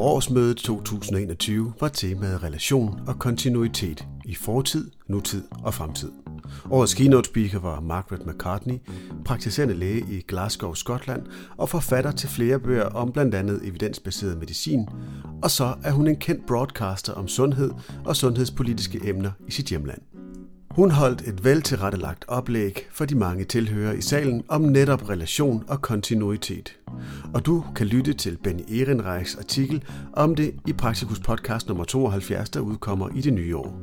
årsmødet 2021 var temaet relation og kontinuitet i fortid, nutid og fremtid. Årets keynote speaker var Margaret McCartney, praktiserende læge i Glasgow, Skotland og forfatter til flere bøger om blandt andet evidensbaseret medicin, og så er hun en kendt broadcaster om sundhed og sundhedspolitiske emner i sit hjemland. Hun holdt et veltilrettelagt oplæg for de mange tilhørere i salen om netop relation og kontinuitet. Og du kan lytte til Benny Ehrenreichs artikel om det i Praktikus podcast nummer 72, der udkommer i det nye år.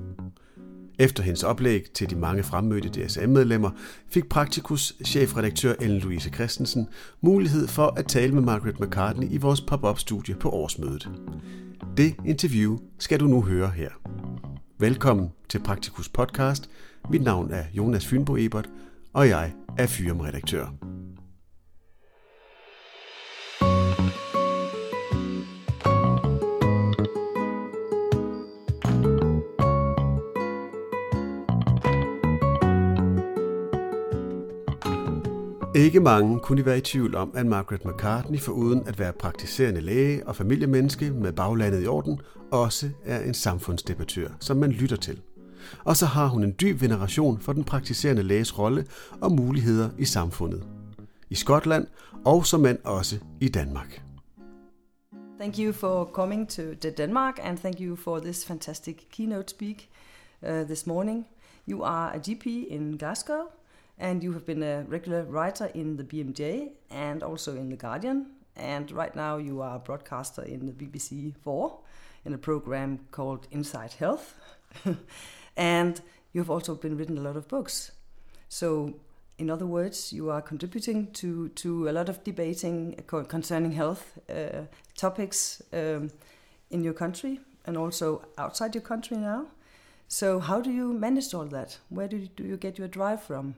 Efter hendes oplæg til de mange fremmødte DSM-medlemmer, fik Praktikus chefredaktør Ellen Louise Christensen mulighed for at tale med Margaret McCartney i vores pop-up-studie på årsmødet. Det interview skal du nu høre her. Velkommen til Praktikus podcast. Mit navn er Jonas Fynbo Ebert, og jeg er Fyrem-redaktør. Ikke mange kunne være i tvivl om, at Margaret McCartney, foruden at være praktiserende læge og familiemenneske med baglandet i orden, også er en samfundsdebattør, som man lytter til. Og så har hun en dyb veneration for den praktiserende læges rolle og muligheder i samfundet. I Skotland og som mand også i Danmark. Thank you for coming to the Denmark and thank you for this fantastic keynote speak uh, this morning. You are a GP in Glasgow and you have been a regular writer in the BMJ and also in The Guardian. And right now you are a broadcaster in the BBC 4 in a program called Inside Health. and you've also been written a lot of books. So, in other words, you are contributing to, to a lot of debating concerning health uh, topics um, in your country and also outside your country now. So, how do you manage all that? Where do you, do you get your drive from?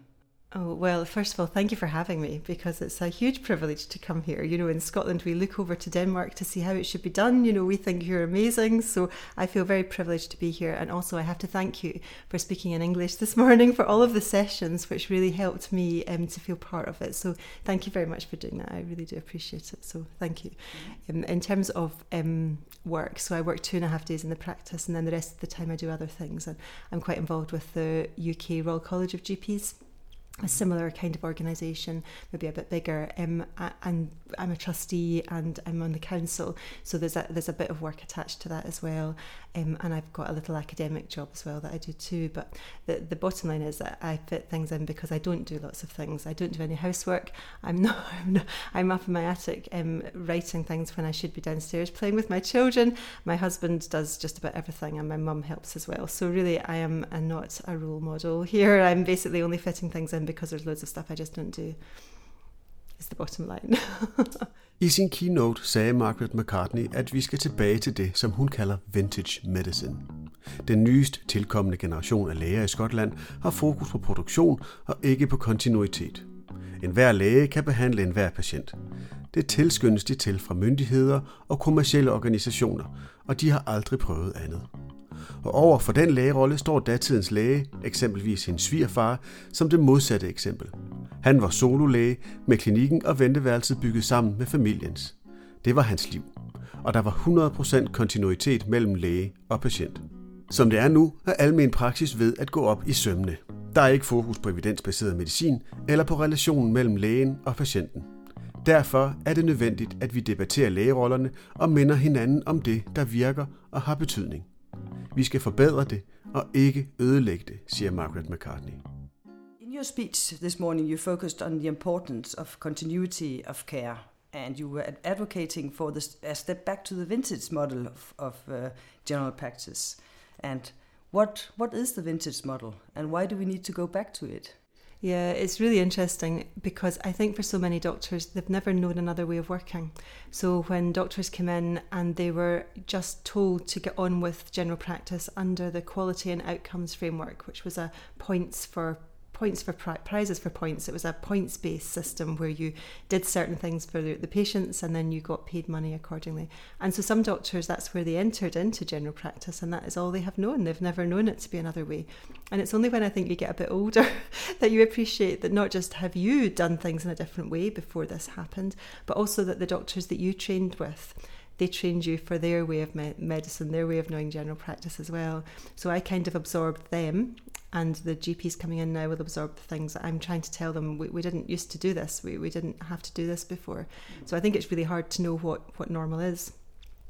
Oh, well, first of all, thank you for having me because it's a huge privilege to come here. You know, in Scotland, we look over to Denmark to see how it should be done. You know, we think you're amazing. So I feel very privileged to be here. And also, I have to thank you for speaking in English this morning for all of the sessions, which really helped me um, to feel part of it. So thank you very much for doing that. I really do appreciate it. So thank you. Um, in terms of um, work, so I work two and a half days in the practice, and then the rest of the time I do other things. And I'm quite involved with the UK Royal College of GPs a similar kind of organisation, maybe a bit bigger. Um, and I'm a trustee and I'm on the council, so there's a there's a bit of work attached to that as well. Um, and I've got a little academic job as well that I do too. But the the bottom line is that I fit things in because I don't do lots of things. I don't do any housework. I'm not. I'm, not, I'm up in my attic um, writing things when I should be downstairs playing with my children. My husband does just about everything, and my mum helps as well. So really, I am a, not a role model here. I'm basically only fitting things in because there's loads of stuff I just don't do. Is the bottom line. I sin keynote sagde Margaret McCartney, at vi skal tilbage til det, som hun kalder vintage medicine. Den nyest tilkommende generation af læger i Skotland har fokus på produktion og ikke på kontinuitet. En hver læge kan behandle en hver patient. Det tilskyndes de til fra myndigheder og kommersielle organisationer, og de har aldrig prøvet andet. Og over for den lægerolle står datidens læge, eksempelvis hendes svigerfar, som det modsatte eksempel. Han var sololæge med klinikken og venteværelset bygget sammen med familiens. Det var hans liv. Og der var 100% kontinuitet mellem læge og patient. Som det er nu, er almen praksis ved at gå op i sømne. Der er ikke fokus på evidensbaseret medicin eller på relationen mellem lægen og patienten. Derfor er det nødvendigt, at vi debatterer lægerollerne og minder hinanden om det, der virker og har betydning. Vi skal forbedre det og ikke ødelægge det, siger Margaret McCartney. In your speech this morning, you focused on the importance of continuity of care, and you were advocating for this, a step back to the vintage model of, of uh, general practice. And what what is the vintage model, and why do we need to go back to it? Yeah, it's really interesting because I think for so many doctors, they've never known another way of working. So when doctors came in and they were just told to get on with general practice under the quality and outcomes framework, which was a points for points for pri- prizes for points. It was a points based system where you did certain things for the, the, patients and then you got paid money accordingly. And so some doctors, that's where they entered into general practice and that is all they have known. They've never known it to be another way. And it's only when I think you get a bit older that you appreciate that not just have you done things in a different way before this happened, but also that the doctors that you trained with they trained you for their way of me- medicine, their way of knowing general practice as well. So I kind of absorbed them, and the GPs coming in now will absorb the things that I'm trying to tell them. We, we didn't used to do this, we, we didn't have to do this before. So I think it's really hard to know what, what normal is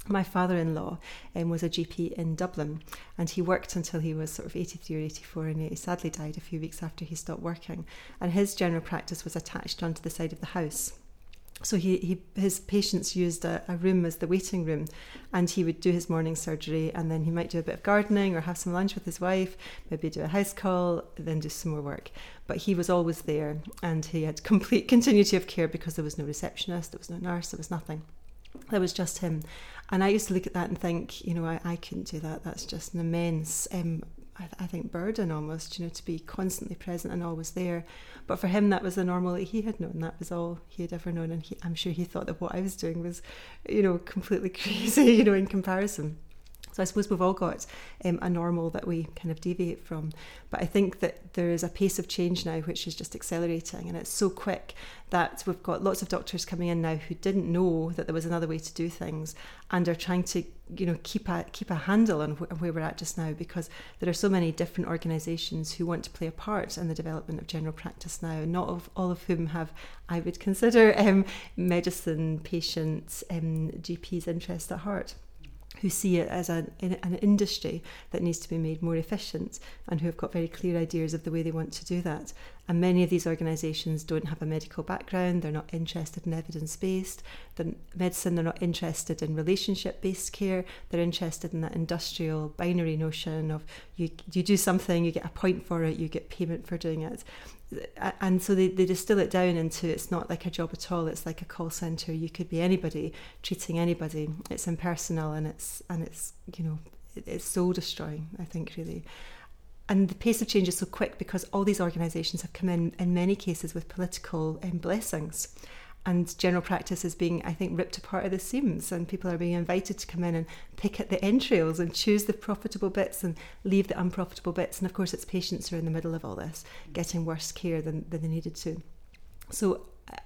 my father-in-law um, was a GP in Dublin and he worked until he was sort of 83 or 84 and he sadly died a few weeks after he stopped working and his general practice was attached onto the side of the house so he, he his patients used a, a room as the waiting room and he would do his morning surgery and then he might do a bit of gardening or have some lunch with his wife maybe do a house call then do some more work. But he was always there and he had complete continuity of care because there was no receptionist there was no nurse there was nothing. There was just him. And I used to look at that and think, you know, I, I couldn't do that. That's just an immense, um, I, I think, burden almost, you know, to be constantly present and always there. But for him, that was the normal that he had known. That was all he had ever known. And he, I'm sure he thought that what I was doing was, you know, completely crazy, you know, in comparison. So I suppose we've all got um, a normal that we kind of deviate from. But I think that there is a pace of change now which is just accelerating and it's so quick that we've got lots of doctors coming in now who didn't know that there was another way to do things and are trying to you know keep a keep a handle on wh- where we're at just now because there are so many different organizations who want to play a part in the development of general practice now not of all of whom have I would consider um, medicine patients um, GPs interest at heart who see it as an, an industry that needs to be made more efficient and who have got very clear ideas of the way they want to do that. And many of these organisations don't have a medical background, they're not interested in evidence based medicine, they're not interested in relationship based care, they're interested in that industrial binary notion of you, you do something, you get a point for it, you get payment for doing it and so they, they distill it down into it's not like a job at all it's like a call center you could be anybody treating anybody. It's impersonal and it's and it's you know it's soul destroying i think really. And the pace of change is so quick because all these organizations have come in in many cases with political um, blessings and general practice is being, I think, ripped apart at the seams, and people are being invited to come in and pick at the entrails and choose the profitable bits and leave the unprofitable bits. And of course, it's patients who are in the middle of all this, mm. getting worse care than, than they needed to. So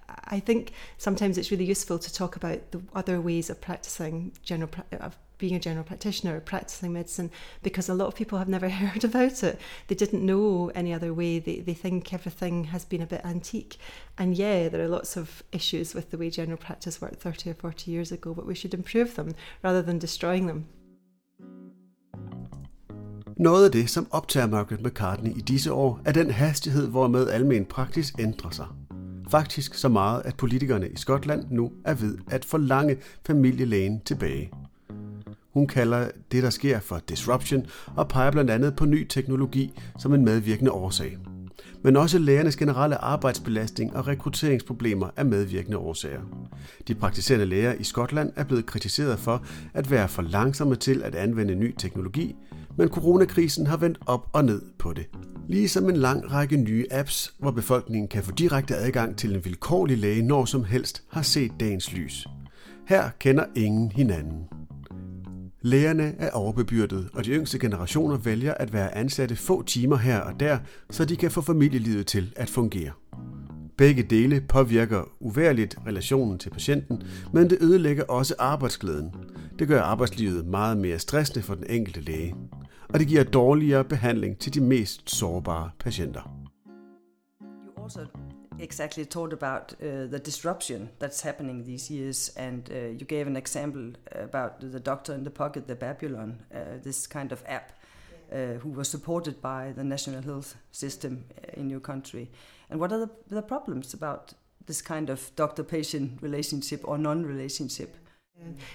I think sometimes it's really useful to talk about the other ways of practicing general of being a general practitioner practicing medicine because a lot of people have never heard about it. They didn't know any other way. They, they think everything has been a bit antique. And yeah, there are lots of issues with the way general practice worked 30 or 40 years ago, but we should improve them rather than destroying them. Noget af det, som optager Margaret McCartney i disse år, er den hastighed, hvormed almen praksis ændrer sig. Faktisk så meget, at politikerne i Skotland nu er ved at forlange familielægen tilbage. Hun kalder det, der sker for disruption, og peger blandt andet på ny teknologi som en medvirkende årsag. Men også lægernes generelle arbejdsbelastning og rekrutteringsproblemer er medvirkende årsager. De praktiserende læger i Skotland er blevet kritiseret for at være for langsomme til at anvende ny teknologi, men coronakrisen har vendt op og ned på det. Ligesom en lang række nye apps, hvor befolkningen kan få direkte adgang til en vilkårlig læge når som helst, har set dagens lys. Her kender ingen hinanden. Lægerne er overbebyrdet, og de yngste generationer vælger at være ansatte få timer her og der, så de kan få familielivet til at fungere. Begge dele påvirker uværligt relationen til patienten, men det ødelægger også arbejdsglæden. Det gør arbejdslivet meget mere stressende for den enkelte læge, og det giver dårligere behandling til de mest sårbare patienter. You also exactly talked about uh, the disruption that's happening these years, and uh, you gave an example about the doctor in the pocket, the Babylon, uh, this kind of app. Uh, who was supported by the national health system uh, in your country, and what are the, the problems about this kind of doctor-patient relationship or non-relationship?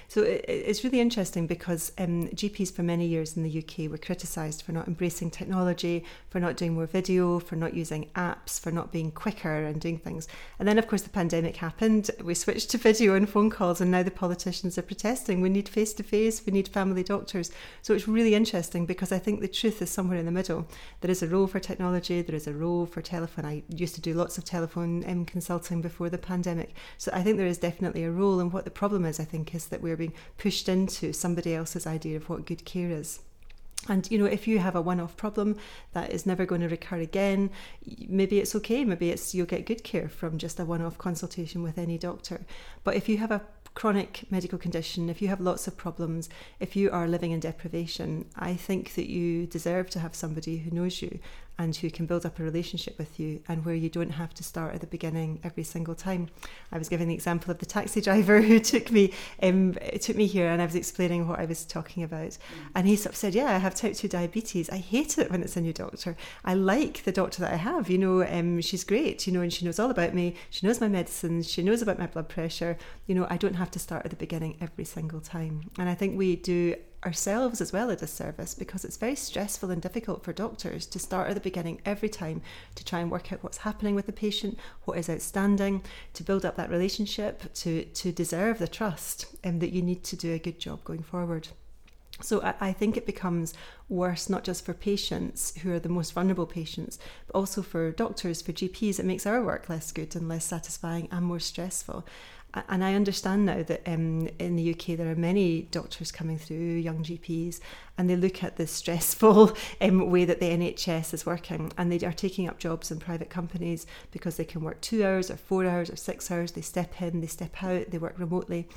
So it's really interesting because um, GPs for many years in the UK were criticised for not embracing technology, for not doing more video, for not using apps, for not being quicker and doing things. And then, of course, the pandemic happened. We switched to video and phone calls, and now the politicians are protesting. We need face to face, we need family doctors. So it's really interesting because I think the truth is somewhere in the middle. There is a role for technology, there is a role for telephone. I used to do lots of telephone um, consulting before the pandemic. So I think there is definitely a role. And what the problem is, I think, is that we're being pushed into somebody else's idea of what good care is. And you know, if you have a one-off problem that is never going to recur again, maybe it's okay. Maybe it's you'll get good care from just a one-off consultation with any doctor. But if you have a chronic medical condition, if you have lots of problems, if you are living in deprivation, I think that you deserve to have somebody who knows you and who can build up a relationship with you and where you don't have to start at the beginning every single time. I was giving the example of the taxi driver who took me um, took me here and I was explaining what I was talking about. And he sort of said, Yeah, I have type 2 diabetes. I hate it when it's a new doctor. I like the doctor that I have. You know, um, she's great, you know, and she knows all about me. She knows my medicines. She knows about my blood pressure. You know, I don't have to start at the beginning every single time. And I think we do ourselves as well a disservice because it's very stressful and difficult for doctors to start at the beginning every time to try and work out what's happening with the patient, what is outstanding, to build up that relationship, to to deserve the trust, and um, that you need to do a good job going forward. So I, I think it becomes worse not just for patients who are the most vulnerable patients, but also for doctors, for GPs. It makes our work less good and less satisfying and more stressful and I understand now that um, in the UK there are many doctors coming through, young GPs, and they look at the stressful um, way that the NHS is working, and they are taking up jobs in private companies because they can work two hours or four hours or six hours. They step in, they step out, they work remotely,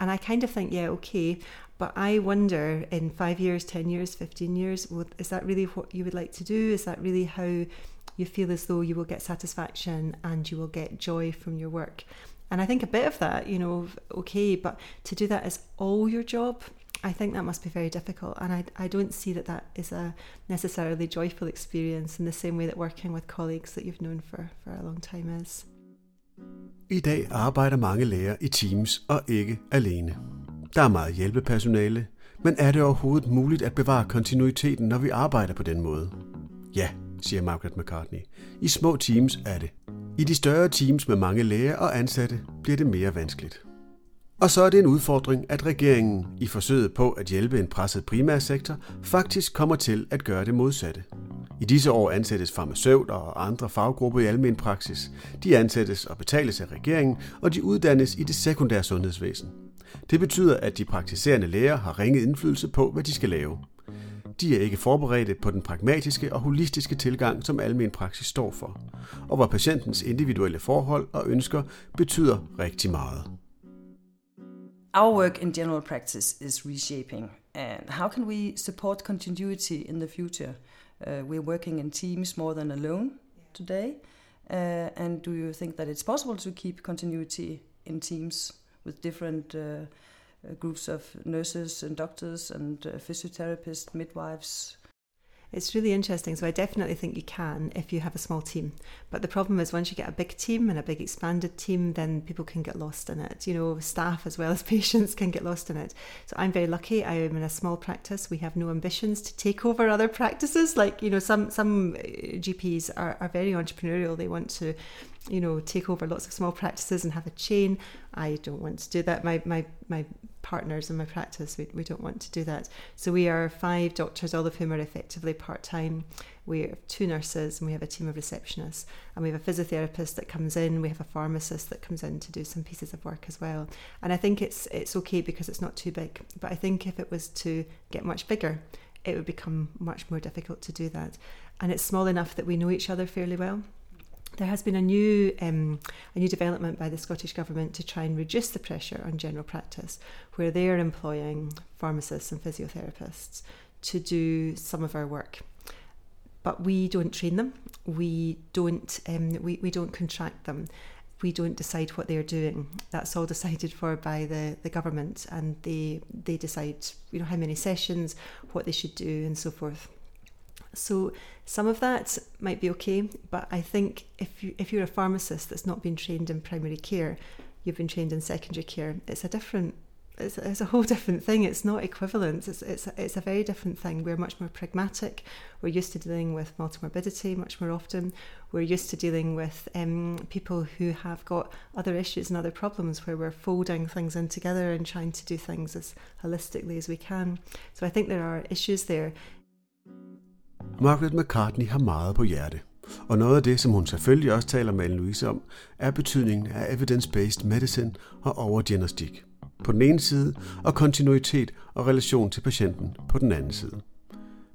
and I kind of think, yeah, okay, but I wonder in five years, ten years, fifteen years, well, is that really what you would like to do? Is that really how you feel as though you will get satisfaction and you will get joy from your work? And I think a bit of that, you know, okay, but to do that as all your job, I think that must be very difficult. And I, I don't see that that is a necessarily joyful experience in the same way that working with colleagues that you've known for, for a long time is. I dag arbejder mange læger i teams og ikke alene. Der er meget hjælpepersonale, men er det overhovedet muligt at bevare kontinuiteten, når vi arbejder på den måde? Ja, siger Margaret McCartney. I små teams er det. I de større teams med mange læger og ansatte bliver det mere vanskeligt. Og så er det en udfordring, at regeringen i forsøget på at hjælpe en presset primærsektor faktisk kommer til at gøre det modsatte. I disse år ansættes farmaceuter og andre faggrupper i almen praksis. De ansættes og betales af regeringen, og de uddannes i det sekundære sundhedsvæsen. Det betyder, at de praktiserende læger har ringet indflydelse på, hvad de skal lave. De er ikke forberedte på den pragmatiske og holistiske tilgang, som almen praksis står for, og hvor patientens individuelle forhold og ønsker betyder rigtig meget. Our work in general practice is reshaping, and how can we support continuity in the future? Uh, we're working in teams more than alone today, uh, and do you think that it's possible to keep continuity in teams with different uh, groups of nurses and doctors and uh, physiotherapists, midwives. It's really interesting. So I definitely think you can if you have a small team. But the problem is once you get a big team and a big expanded team, then people can get lost in it. You know, staff as well as patients can get lost in it. So I'm very lucky. I am in a small practice. We have no ambitions to take over other practices. Like, you know, some some uh, GPs are, are very entrepreneurial. They want to you know, take over lots of small practices and have a chain. I don't want to do that. My my my partners in my practice. We, we don't want to do that. So we are five doctors, all of whom are effectively part time. We have two nurses and we have a team of receptionists. And we have a physiotherapist that comes in, we have a pharmacist that comes in to do some pieces of work as well. And I think it's it's okay because it's not too big. But I think if it was to get much bigger, it would become much more difficult to do that. And it's small enough that we know each other fairly well there has been a new um, a new development by the Scottish government to try and reduce the pressure on general practice, where they are employing pharmacists and physiotherapists to do some of our work. But we don't train them. We don't um, we, we don't contract them. We don't decide what they're doing. That's all decided for by the, the government, and they they decide you know how many sessions, what they should do, and so forth. So some of that might be okay, but I think if you if you're a pharmacist that's not been trained in primary care, you've been trained in secondary care. It's a different it's, it's a whole different thing. It's not equivalent. It's it's it's a very different thing. We're much more pragmatic. We're used to dealing with multimorbidity much more often. We're used to dealing with um, people who have got other issues and other problems where we're folding things in together and trying to do things as holistically as we can. So I think there are issues there. Margaret McCartney har meget på hjerte. Og noget af det, som hun selvfølgelig også taler med Louise om, er betydningen af evidence-based medicine og overdiagnostik på den ene side, og kontinuitet og relation til patienten på den anden side.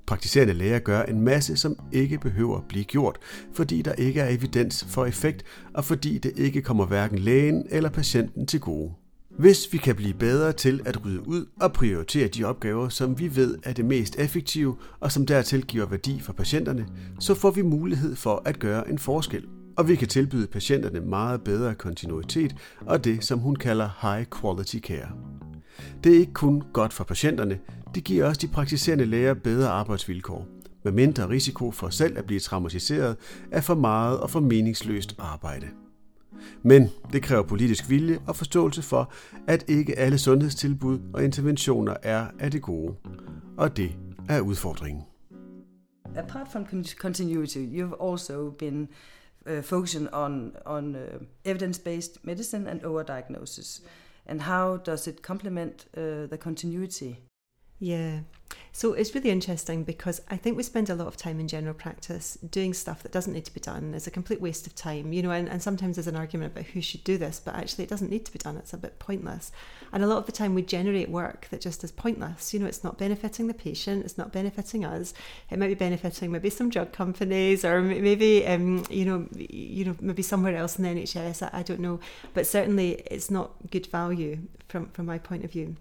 Praktiserende læger gør en masse, som ikke behøver at blive gjort, fordi der ikke er evidens for effekt, og fordi det ikke kommer hverken lægen eller patienten til gode. Hvis vi kan blive bedre til at rydde ud og prioritere de opgaver, som vi ved er det mest effektive og som dertil giver værdi for patienterne, så får vi mulighed for at gøre en forskel. Og vi kan tilbyde patienterne meget bedre kontinuitet og det, som hun kalder high quality care. Det er ikke kun godt for patienterne, det giver også de praktiserende læger bedre arbejdsvilkår, med mindre risiko for selv at blive traumatiseret af for meget og for meningsløst arbejde. Men det kræver politisk vilje og forståelse for, at ikke alle sundhedstilbud og interventioner er af det gode. Og det er udfordringen. Apart from continuity, you've also been uh, focusing on on uh, evidence-based medicine and overdiagnosis. And how does it complement uh, the continuity? Yeah. So it's really interesting because I think we spend a lot of time in general practice doing stuff that doesn't need to be done. It's a complete waste of time, you know, and, and sometimes there's an argument about who should do this, but actually it doesn't need to be done. It's a bit pointless. And a lot of the time we generate work that just is pointless. You know, it's not benefiting the patient, it's not benefiting us. It might be benefiting maybe some drug companies or maybe, um, you know, you know, maybe somewhere else in the NHS. I, I don't know. But certainly it's not good value from, from my point of view.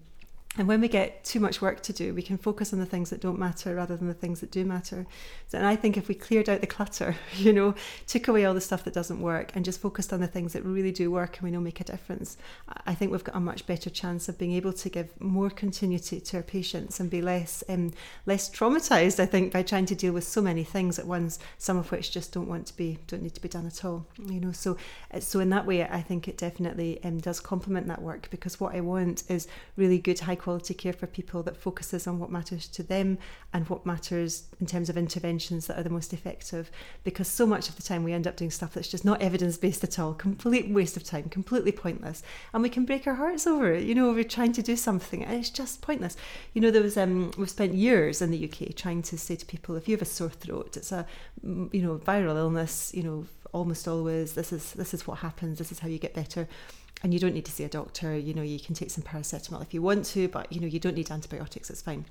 And when we get too much work to do, we can focus on the things that don't matter rather than the things that do matter. So, and I think if we cleared out the clutter, you know, took away all the stuff that doesn't work and just focused on the things that really do work and we know make a difference, I think we've got a much better chance of being able to give more continuity to our patients and be less um, less traumatized. I think by trying to deal with so many things at once, some of which just don't want to be don't need to be done at all. You know, so uh, so in that way, I think it definitely um, does complement that work because what I want is really good high quality care for people that focuses on what matters to them and what matters in terms of interventions that are the most effective. Because so much of the time we end up doing stuff that's just not evidence based at all, complete waste of time, completely pointless, and we can break our hearts over it. You know, we're trying to do something and it's just pointless. You know, there was um, we've spent years in the UK trying to say to people, if you have a sore throat, it's a you know viral illness. You know, almost always this is this is what happens. This is how you get better and you don't need to see a doctor. You know, you can take some paracetamol if you want to, but you know, you don't need antibiotics. It's fine.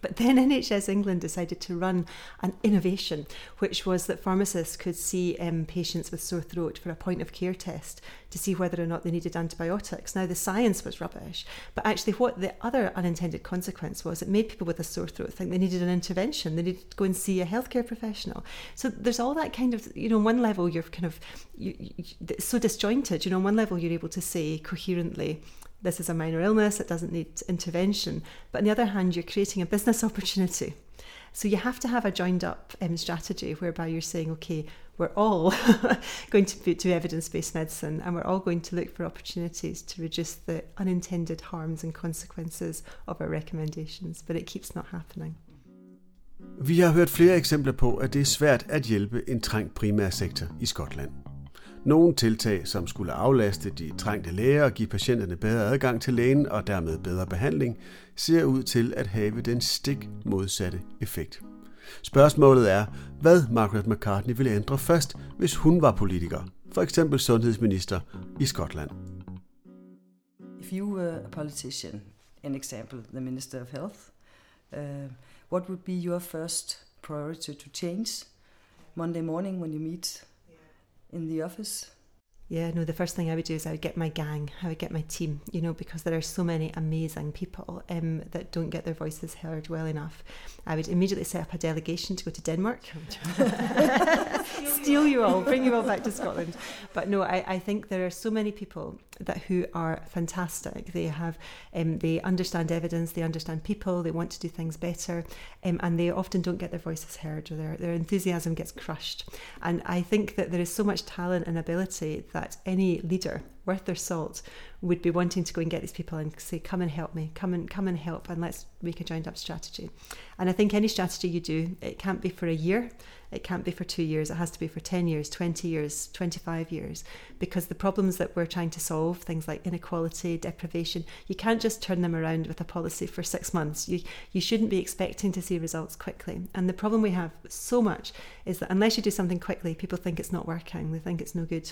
But then NHS England decided to run an innovation, which was that pharmacists could see um, patients with sore throat for a point of care test to see whether or not they needed antibiotics. Now, the science was rubbish, but actually, what the other unintended consequence was, it made people with a sore throat think they needed an intervention, they needed to go and see a healthcare professional. So there's all that kind of, you know, on one level, you're kind of you, you, so disjointed. You know, on one level, you're able to say coherently, this is a minor illness, it doesn't need intervention. But on the other hand, you're creating a business opportunity. So you have to have a joined up um, strategy whereby you're saying, okay, we're all going to do evidence based medicine and we're all going to look for opportunities to reduce the unintended harms and consequences of our recommendations, but it keeps not happening. Vi har hørt flere eksempler på, at det er svært at hjælpe en trængt primærsektor i Skotland. Nogle tiltag, som skulle aflaste de trængte læger og give patienterne bedre adgang til lægen og dermed bedre behandling, ser ud til at have den stik modsatte effekt. Spørgsmålet er, hvad Margaret McCartney ville ændre først, hvis hun var politiker, for eksempel sundhedsminister i Skotland. If you were a politician, an example, the Minister of Health, uh, what would be your first priority to change Monday morning when you meet in the office? Yeah, no, the first thing I would do is I would get my gang, I would get my team, you know, because there are so many amazing people um, that don't get their voices heard well enough. I would immediately set up a delegation to go to Denmark, steal you all, bring you all back to Scotland. But no, I, I think there are so many people that who are fantastic. They have, um, they understand evidence, they understand people, they want to do things better, um, and they often don't get their voices heard or their, their enthusiasm gets crushed. And I think that there is so much talent and ability that any leader worth their salt would be wanting to go and get these people and say, "Come and help me. Come and come and help, and let's make a joined up strategy." And I think any strategy you do, it can't be for a year, it can't be for two years. It has to be for ten years, twenty years, twenty-five years, because the problems that we're trying to solve, things like inequality, deprivation, you can't just turn them around with a policy for six months. You you shouldn't be expecting to see results quickly. And the problem we have so much is that unless you do something quickly, people think it's not working. They think it's no good.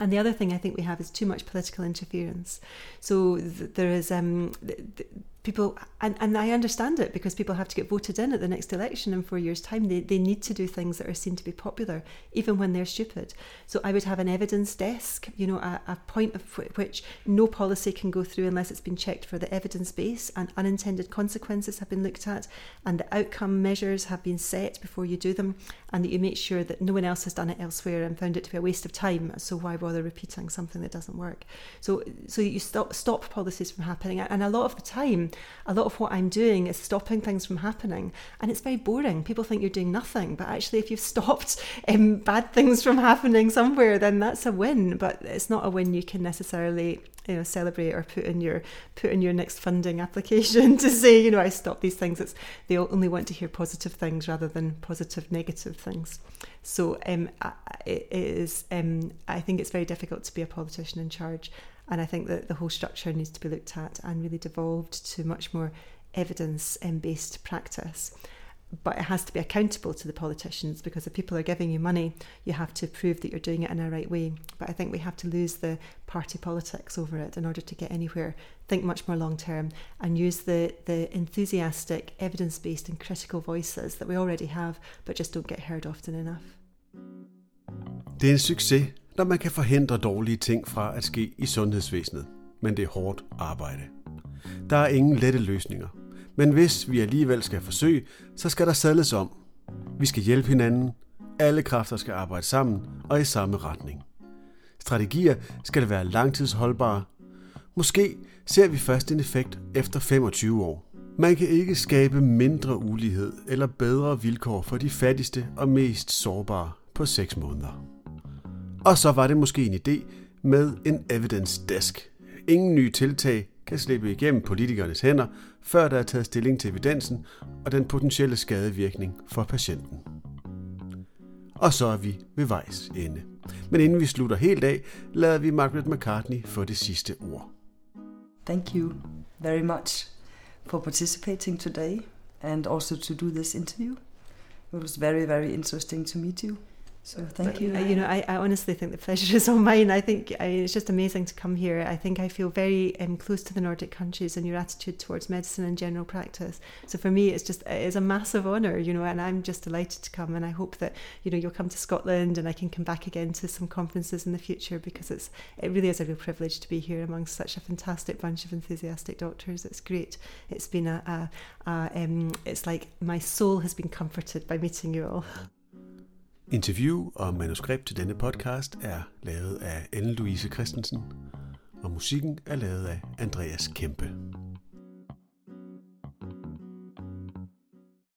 And the other thing I think we have is too much political interference. So th- there is um, th- people and, and I understand it because people have to get voted in at the next election in four years' time. They, they need to do things that are seen to be popular, even when they're stupid. So I would have an evidence desk, you know, a, a point of which no policy can go through unless it's been checked for the evidence base and unintended consequences have been looked at and the outcome measures have been set before you do them and that you make sure that no one else has done it elsewhere and found it to be a waste of time. So why bother repeating something that doesn't work? So so you stop stop policies from happening. And a lot of the time, a lot of what I'm doing is stopping things from happening. And it's very boring. People think you're doing nothing, but actually, if you've stopped um, bad things from happening somewhere, then that's a win. But it's not a win you can necessarily you know celebrate or put in your put in your next funding application to say you know I stop these things it's they only want to hear positive things rather than positive negative things so um it is um I think it's very difficult to be a politician in charge and I think that the whole structure needs to be looked at and really devolved to much more evidence based practice but it has to be accountable to the politicians because if people are giving you money, you have to prove that you're doing it in a right way. But I think we have to lose the party politics over it in order to get anywhere, think much more long term, and use the, the enthusiastic, evidence based, and critical voices that we already have, but just don't get heard often enough. Det er en succes, når man kan forhindre dårlige ting fra at ske i sundhedsvæsenet, men det er hårdt arbejde. Der er ingen lette løsninger, Men hvis vi alligevel skal forsøge, så skal der sadles om. Vi skal hjælpe hinanden. Alle kræfter skal arbejde sammen og i samme retning. Strategier skal være langtidsholdbare. Måske ser vi først en effekt efter 25 år. Man kan ikke skabe mindre ulighed eller bedre vilkår for de fattigste og mest sårbare på 6 måneder. Og så var det måske en idé med en evidence desk. Ingen nye tiltag, kan slippe igennem politikernes hænder, før der er taget stilling til evidensen og den potentielle skadevirkning for patienten. Og så er vi ved vejs ende. Men inden vi slutter helt af, lader vi Margaret McCartney få det sidste ord. Thank you very much for participating today and also to do this interview. It was very, very interesting to meet you. So thank but, you. Uh, you know, I, I honestly think the pleasure is all mine. I think I, it's just amazing to come here. I think I feel very um, close to the Nordic countries and your attitude towards medicine and general practice. So for me, it's just it is a massive honour, you know, and I'm just delighted to come. And I hope that you know you'll come to Scotland and I can come back again to some conferences in the future because it's it really is a real privilege to be here amongst such a fantastic bunch of enthusiastic doctors. It's great. It's been a, a, a um, it's like my soul has been comforted by meeting you all. Interview og manuskript til denne podcast er lavet af Anne-Louise Christensen, og musikken er lavet af Andreas Kempe.